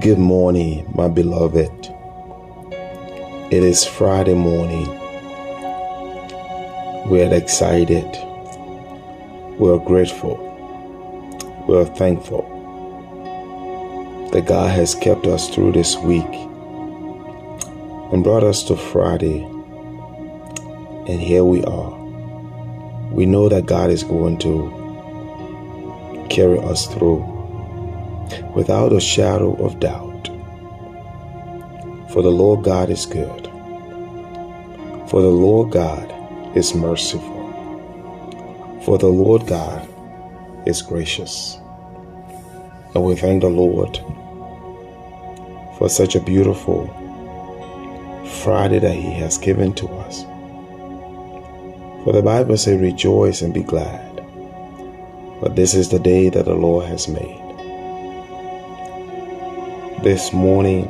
Good morning, my beloved. It is Friday morning. We're excited. We're grateful. We're thankful that God has kept us through this week and brought us to Friday. And here we are. We know that God is going to carry us through without a shadow of doubt. For the Lord God is good. For the Lord God is merciful. For the Lord God is gracious. And we thank the Lord for such a beautiful Friday that He has given to us. For the Bible says, Rejoice and be glad. For this is the day that the Lord has made this morning,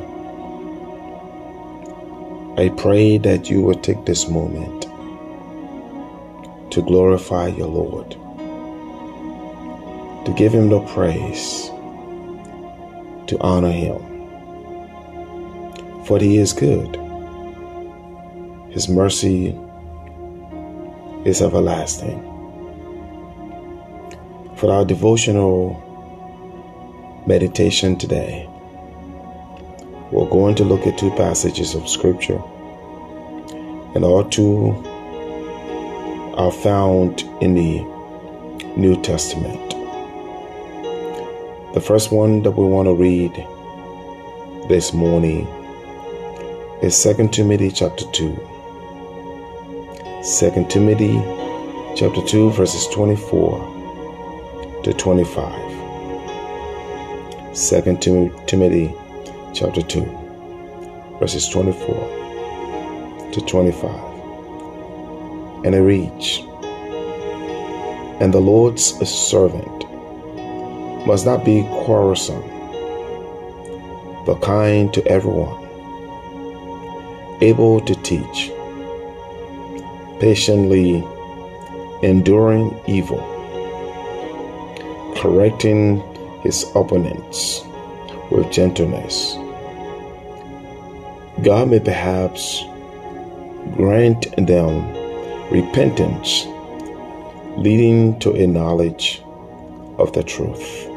I pray that you will take this moment to glorify your Lord, to give Him the praise, to honor Him. For He is good, His mercy is everlasting. For our devotional meditation today, we're going to look at two passages of Scripture, and all two are found in the New Testament. The first one that we want to read this morning is 2 Timothy chapter 2. 2 Timothy chapter 2 verses 24 to 25. 2 Timothy chapter 2, verses 24 to 25. And it reads And the Lord's servant must not be quarrelsome, but kind to everyone, able to teach, patiently enduring evil, correcting his opponents with gentleness God may perhaps grant them repentance leading to a knowledge of the truth.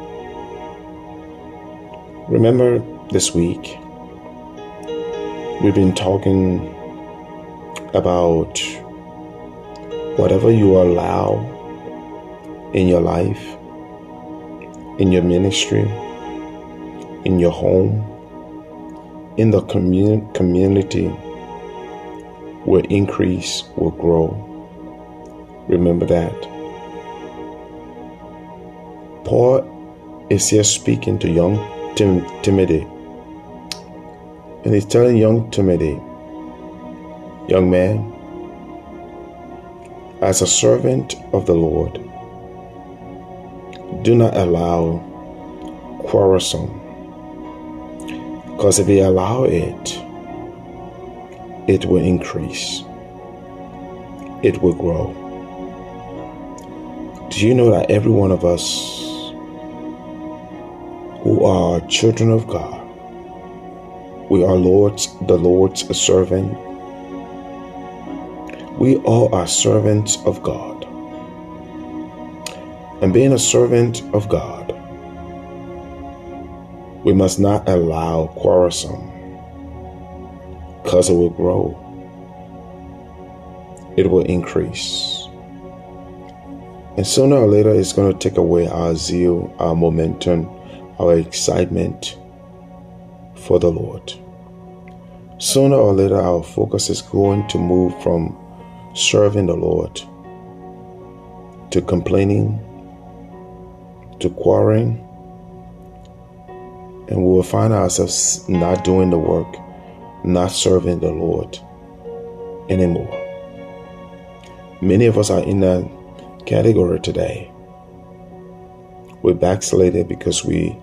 Remember this week, we've been talking about whatever you allow in your life, in your ministry, in your home, in the commun- community will increase, will grow. Remember that. Paul is here speaking to young Tim- Timothy. And he's telling young Timothy, young man, as a servant of the Lord, do not allow quarrelsome because if we allow it, it will increase, it will grow. Do you know that every one of us who are children of God, we are Lord's the Lord's servant. We all are servants of God. And being a servant of God, we must not allow quarrelsome because it will grow. It will increase. And sooner or later, it's going to take away our zeal, our momentum, our excitement for the Lord. Sooner or later, our focus is going to move from serving the Lord to complaining, to quarreling, and we will find ourselves not doing the work, not serving the Lord anymore. Many of us are in that category today. We're backslided because we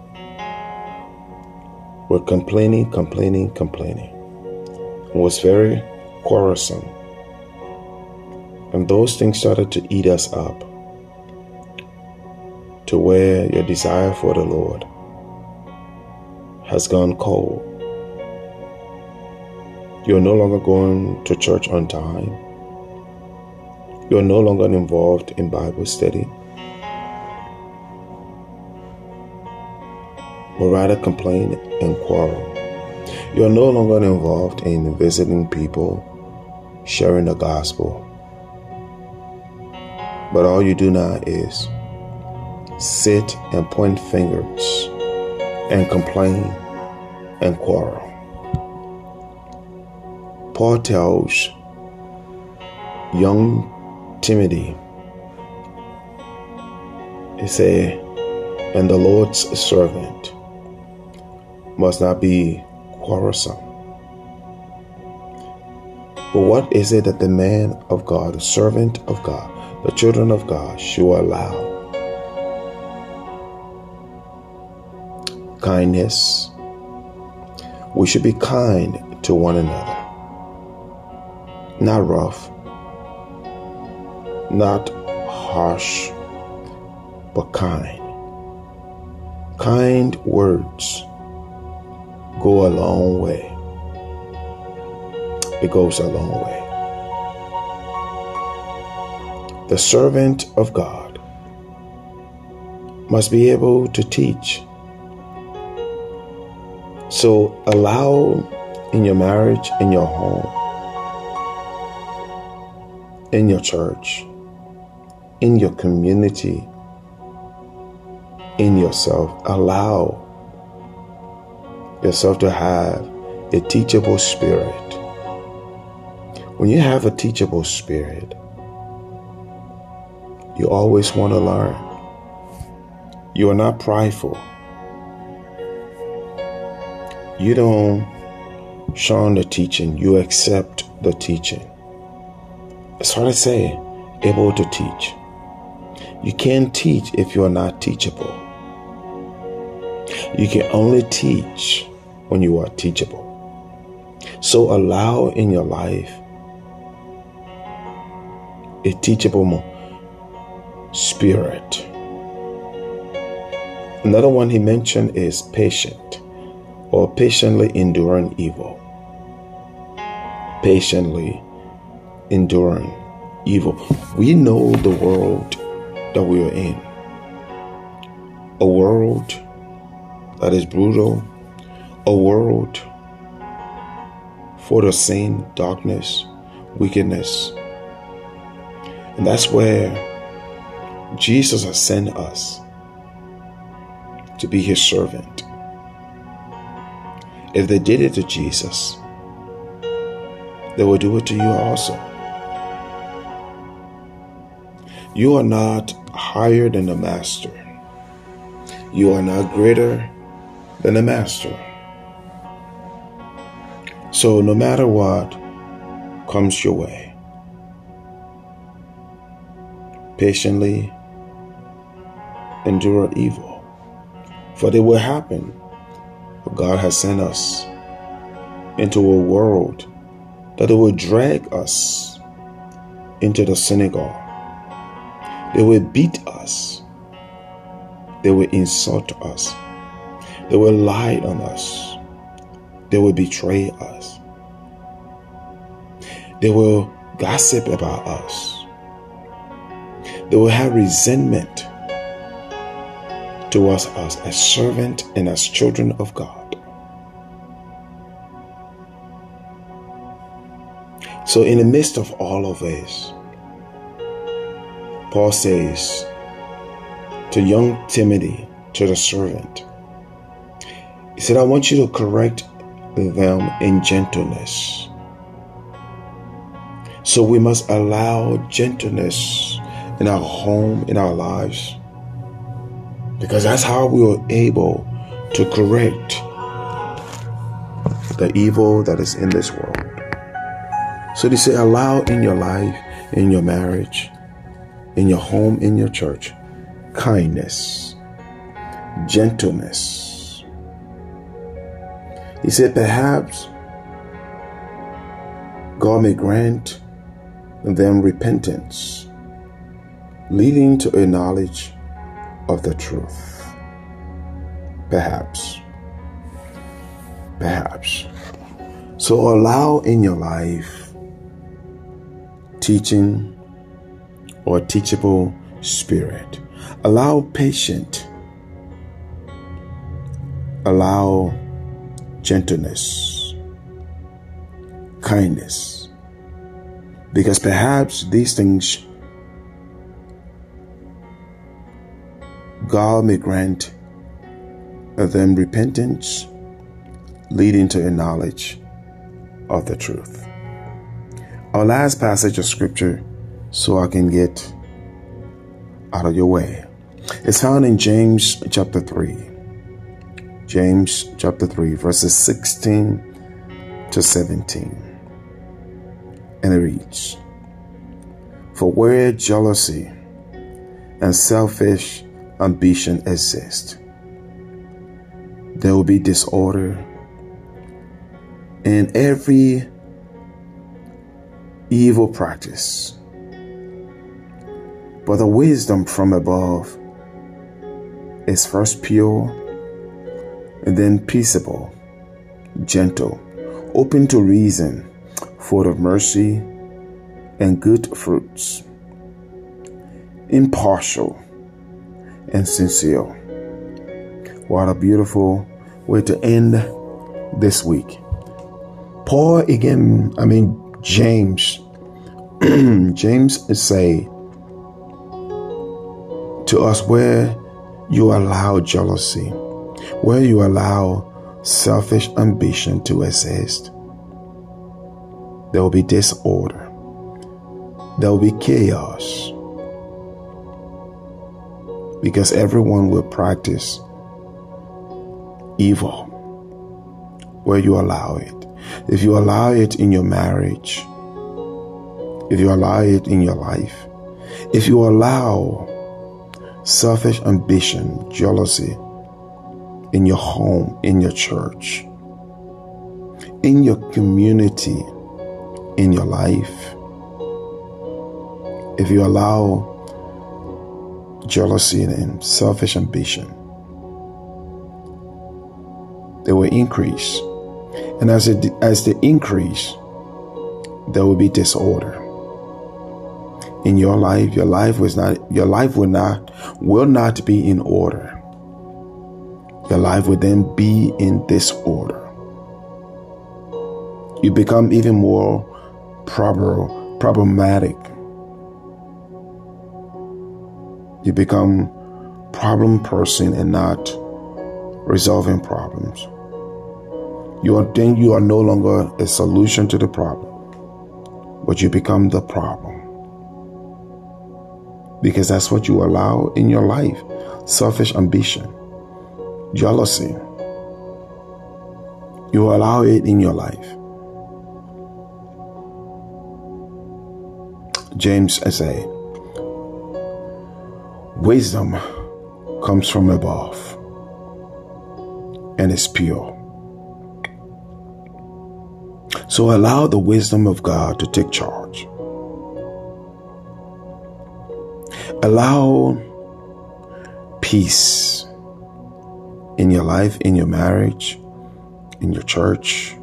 were complaining, complaining, complaining. It was very quarrelsome. And those things started to eat us up to where your desire for the Lord has gone cold. You're no longer going to church on time. You're no longer involved in Bible study. But rather complain and quarrel. You're no longer involved in visiting people, sharing the gospel. But all you do now is sit and point fingers and complain and quarrel. Paul tells young Timothy, he said, and the Lord's servant must not be quarrelsome. But what is it that the man of God, the servant of God, the children of God should allow? Kindness. We should be kind to one another. Not rough, not harsh, but kind. Kind words go a long way. It goes a long way. The servant of God must be able to teach. So allow in your marriage, in your home, in your church, in your community, in yourself, allow yourself to have a teachable spirit. When you have a teachable spirit, you always want to learn. You are not prideful. You don't shun the teaching, you accept the teaching. It's hard to say, able to teach. You can't teach if you are not teachable. You can only teach when you are teachable. So allow in your life a teachable spirit. Another one he mentioned is patient or patiently enduring evil. Patiently enduring evil. We know the world that we are in. A world that is brutal, a world full of sin, darkness, wickedness. And that's where Jesus has sent us to be his servant. If they did it to Jesus, they will do it to you also. You are not higher than the master. You are not greater than the master. So, no matter what comes your way, patiently endure evil, for it will happen. For God has sent us into a world that it will drag us into the synagogue. They will beat us. They will insult us. They will lie on us. They will betray us. They will gossip about us. They will have resentment towards us as a servant and as children of God. So, in the midst of all of this, Paul says to young Timothy, to the servant, he said, I want you to correct them in gentleness. So we must allow gentleness in our home, in our lives, because that's how we are able to correct the evil that is in this world. So they say, allow in your life, in your marriage, in your home, in your church, kindness, gentleness he said, Perhaps God may grant them repentance, leading to a knowledge of the truth. Perhaps. Perhaps. So allow in your life teaching or teachable spirit. Allow patient. Allow gentleness, kindness. Because perhaps these things God may grant them repentance leading to a knowledge of the truth. Our last passage of scripture, so I can get out of your way, is found in James chapter 3. James chapter 3, verses 16 to 17. And it reads For where jealousy and selfish ambition exist, there will be disorder in every evil practice. But the wisdom from above is first pure and then peaceable, gentle, open to reason, full of mercy and good fruits, impartial and sincere. What a beautiful way to end this week. Paul again, I mean James, James say to us where you allow jealousy, where you allow selfish ambition to exist, there will be disorder, there will be chaos, because everyone will practice evil where you allow it. If you allow it in your marriage, if you allow it in your life, if you allow selfish ambition, jealousy in your home, in your church, in your community, in your life, if you allow jealousy and selfish ambition, they will increase. And as it as they increase, there will be disorder. In your life, your life was not your life will not will not be in order. Your life will then be in disorder. You become even more prob- problematic you become problem person and not resolving problems. You are then you are no longer a solution to the problem, but you become the problem. Because that's what you allow in your life. Selfish ambition, jealousy. You allow it in your life. James said, Wisdom comes from above and is pure. So allow the wisdom of God to take charge. Allow peace in your life, in your marriage, in your church,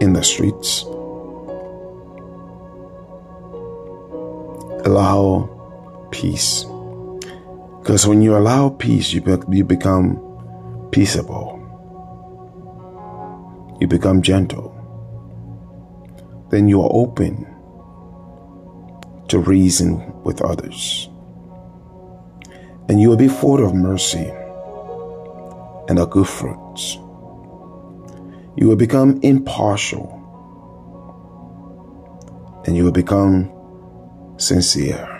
in the streets. Allow peace. Because when you allow peace, you, be, you become peaceable. You become gentle. Then you are open to reason with others. And you will be full of mercy and of good fruits. You will become impartial and you will become sincere.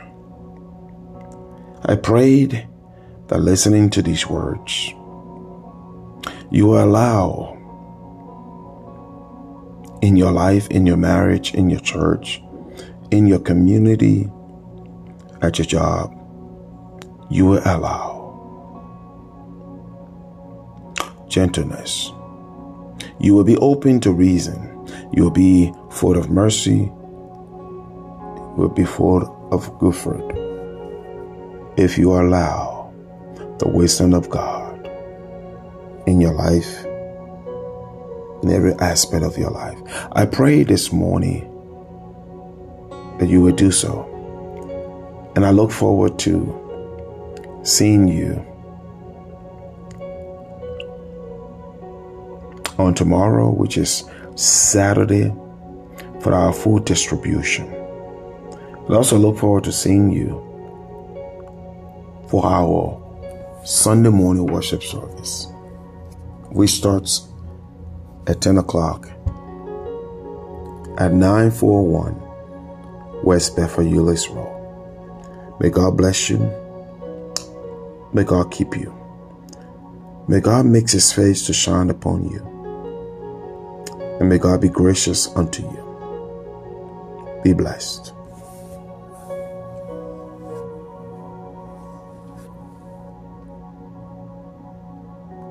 I prayed that listening to these words, you will allow in your life, in your marriage, in your church, in your community, at your job, you will allow gentleness. You will be open to reason. You will be full of mercy. You will be full of good fruit if you allow the wisdom of God in your life in every aspect of your life. I pray this morning that you would do so. And I look forward to seeing you on tomorrow, which is Saturday, for our food distribution. I also look forward to seeing you for our Sunday morning worship service, which starts at 10 o'clock at 941 West Bedford Euless Road. May God bless you. May God keep you. May God make his face to shine upon you. And may God be gracious unto you. Be blessed.